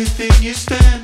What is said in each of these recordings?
anything you stand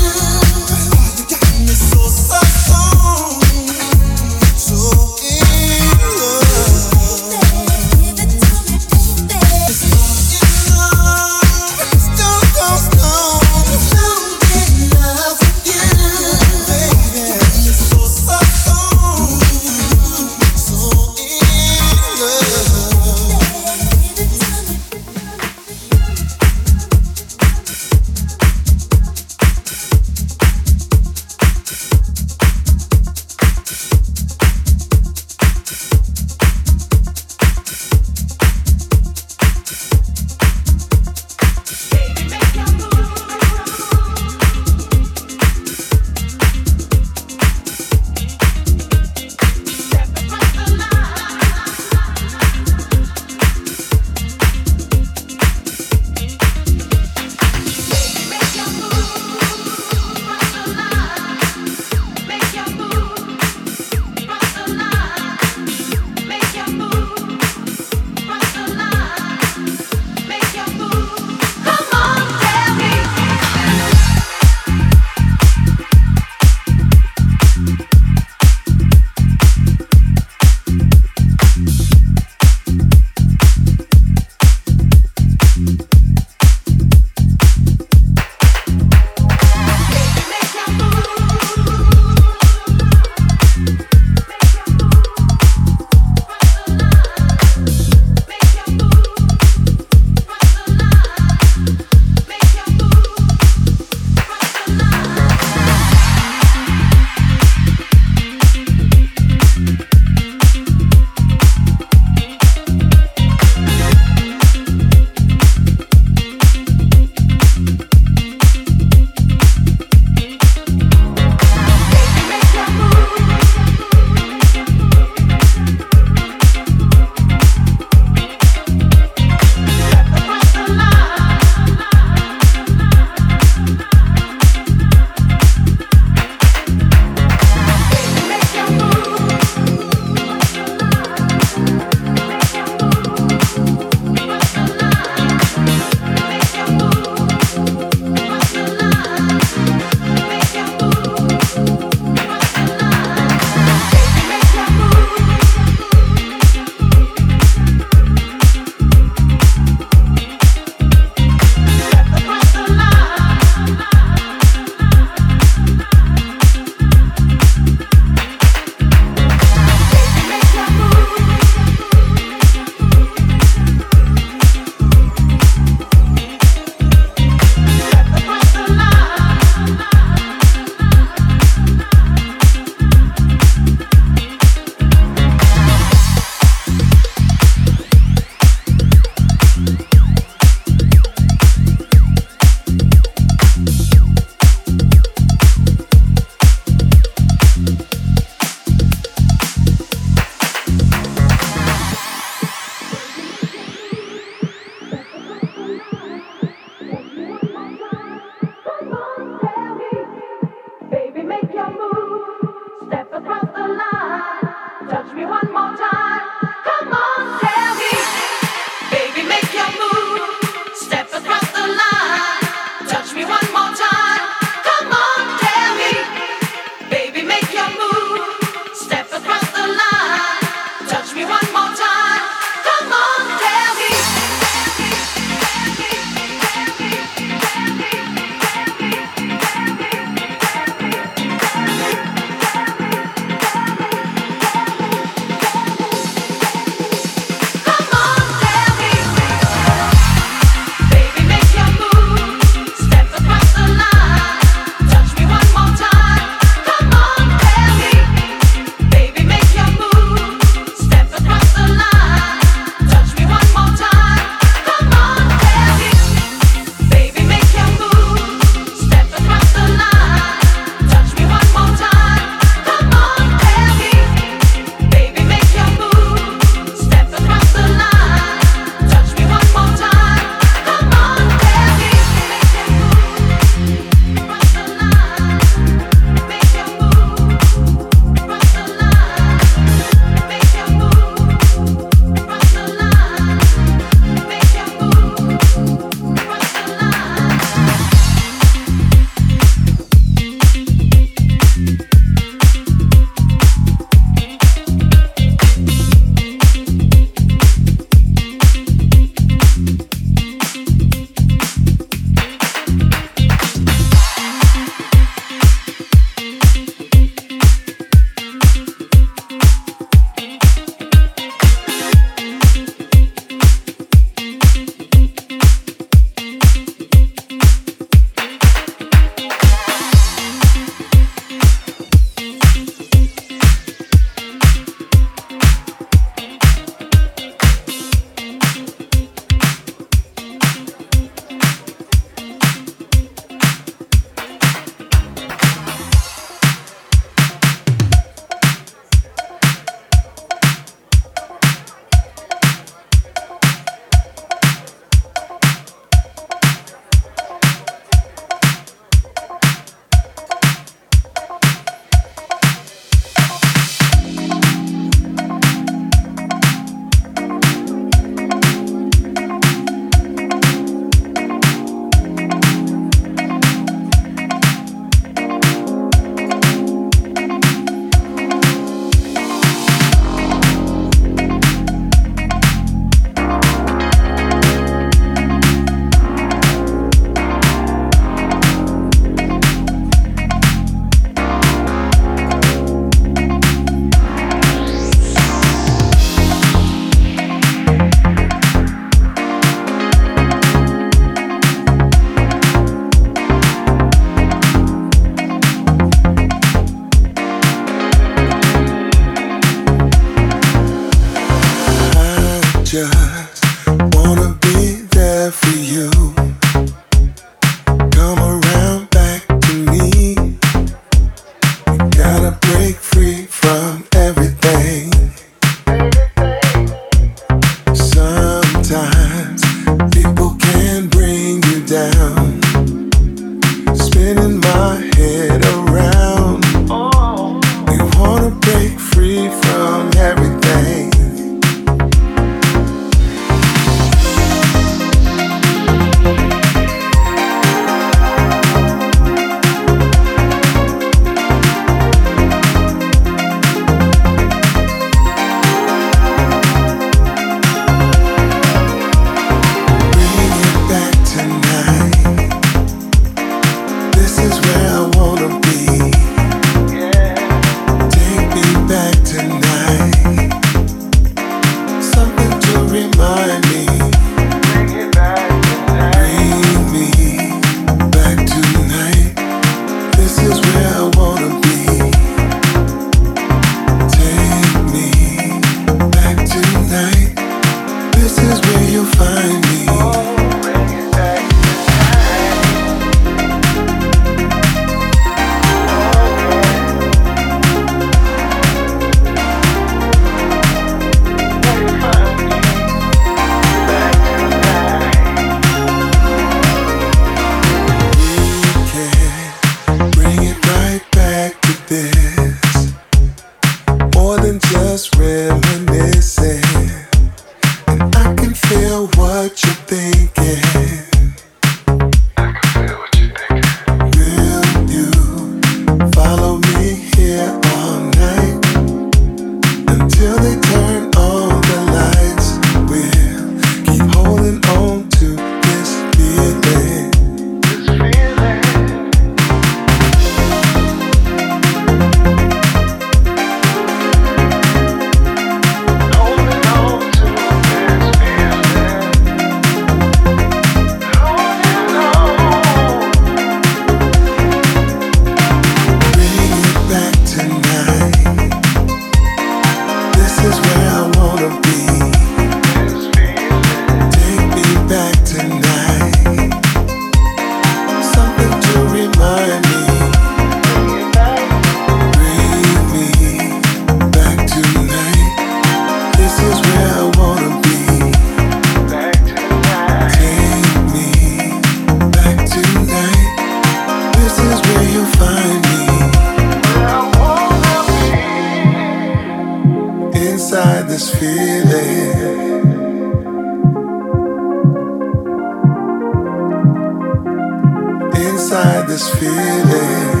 this feeling.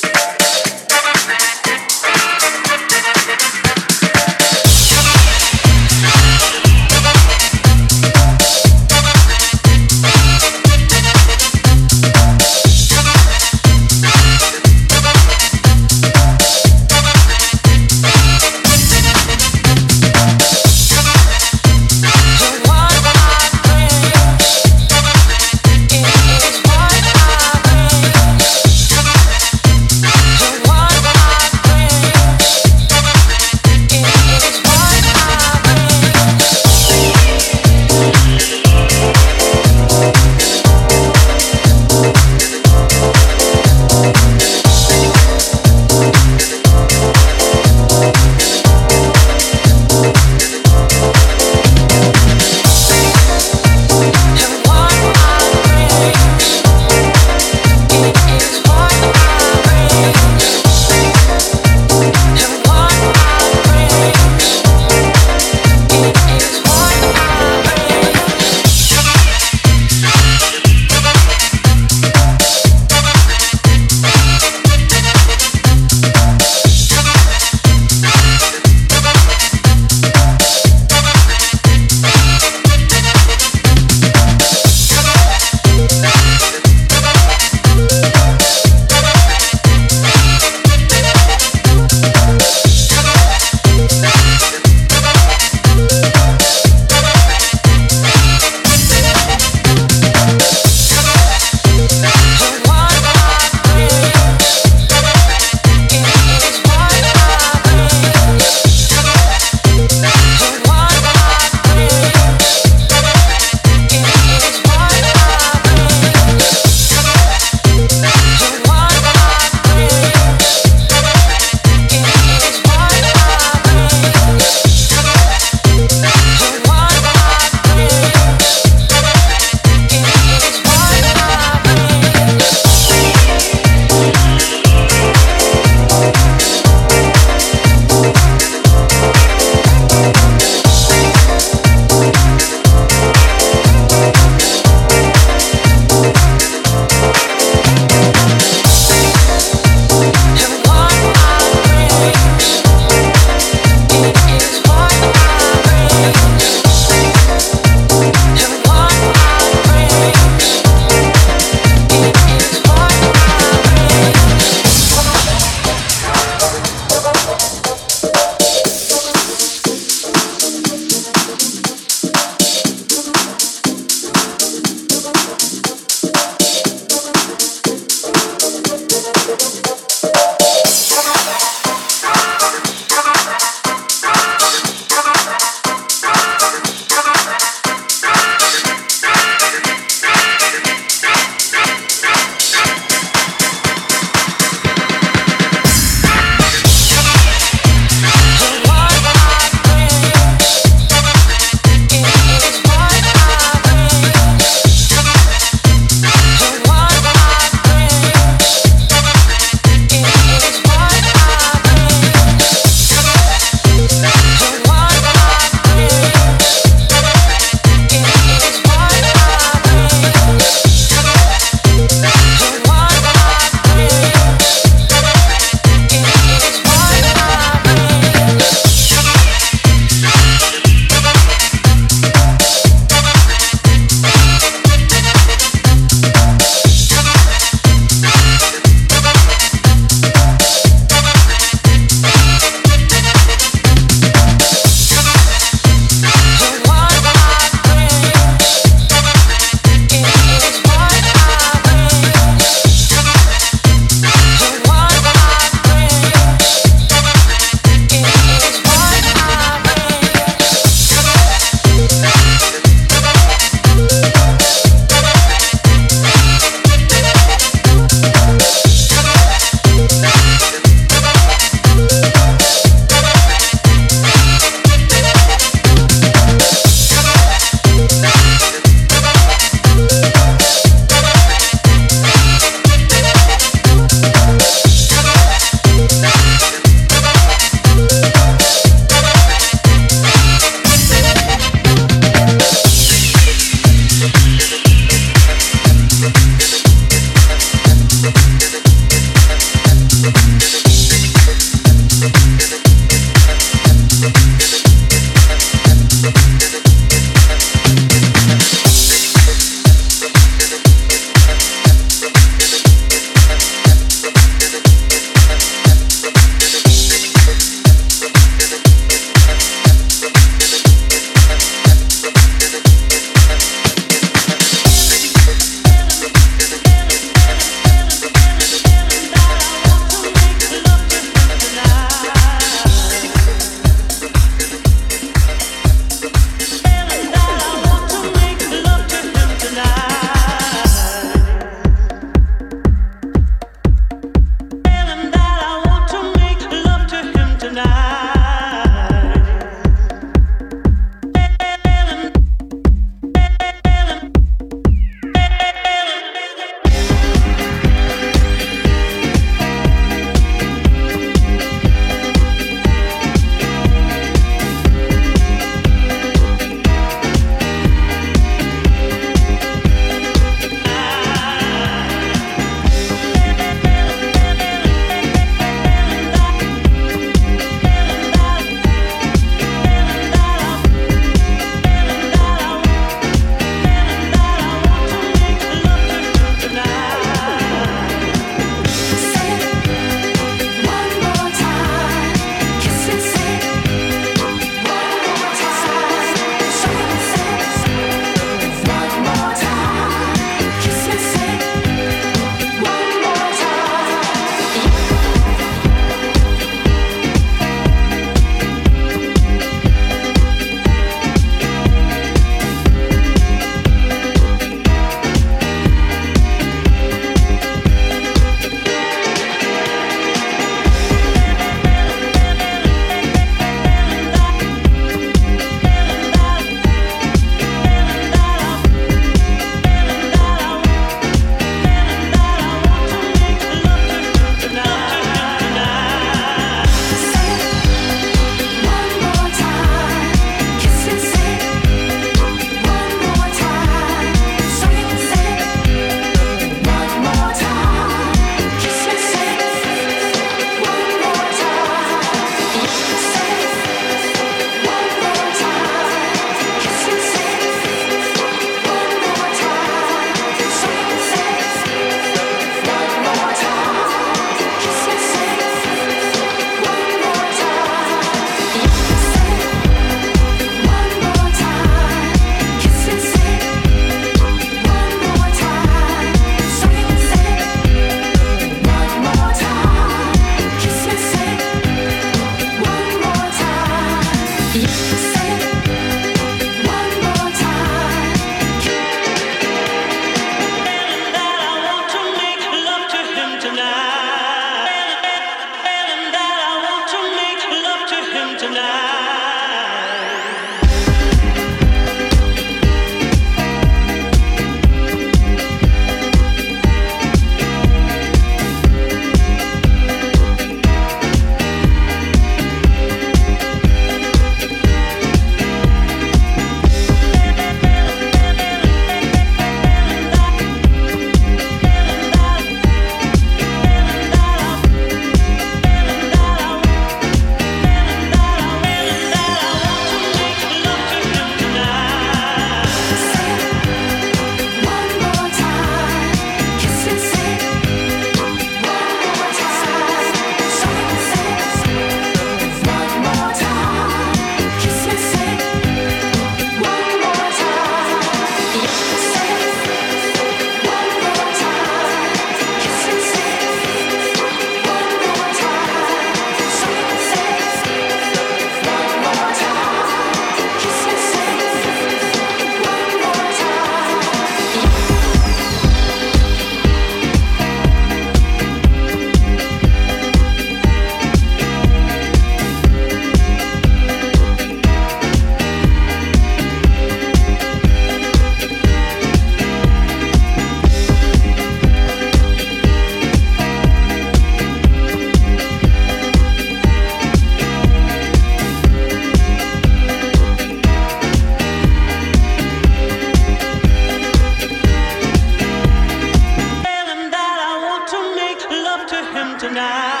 tonight.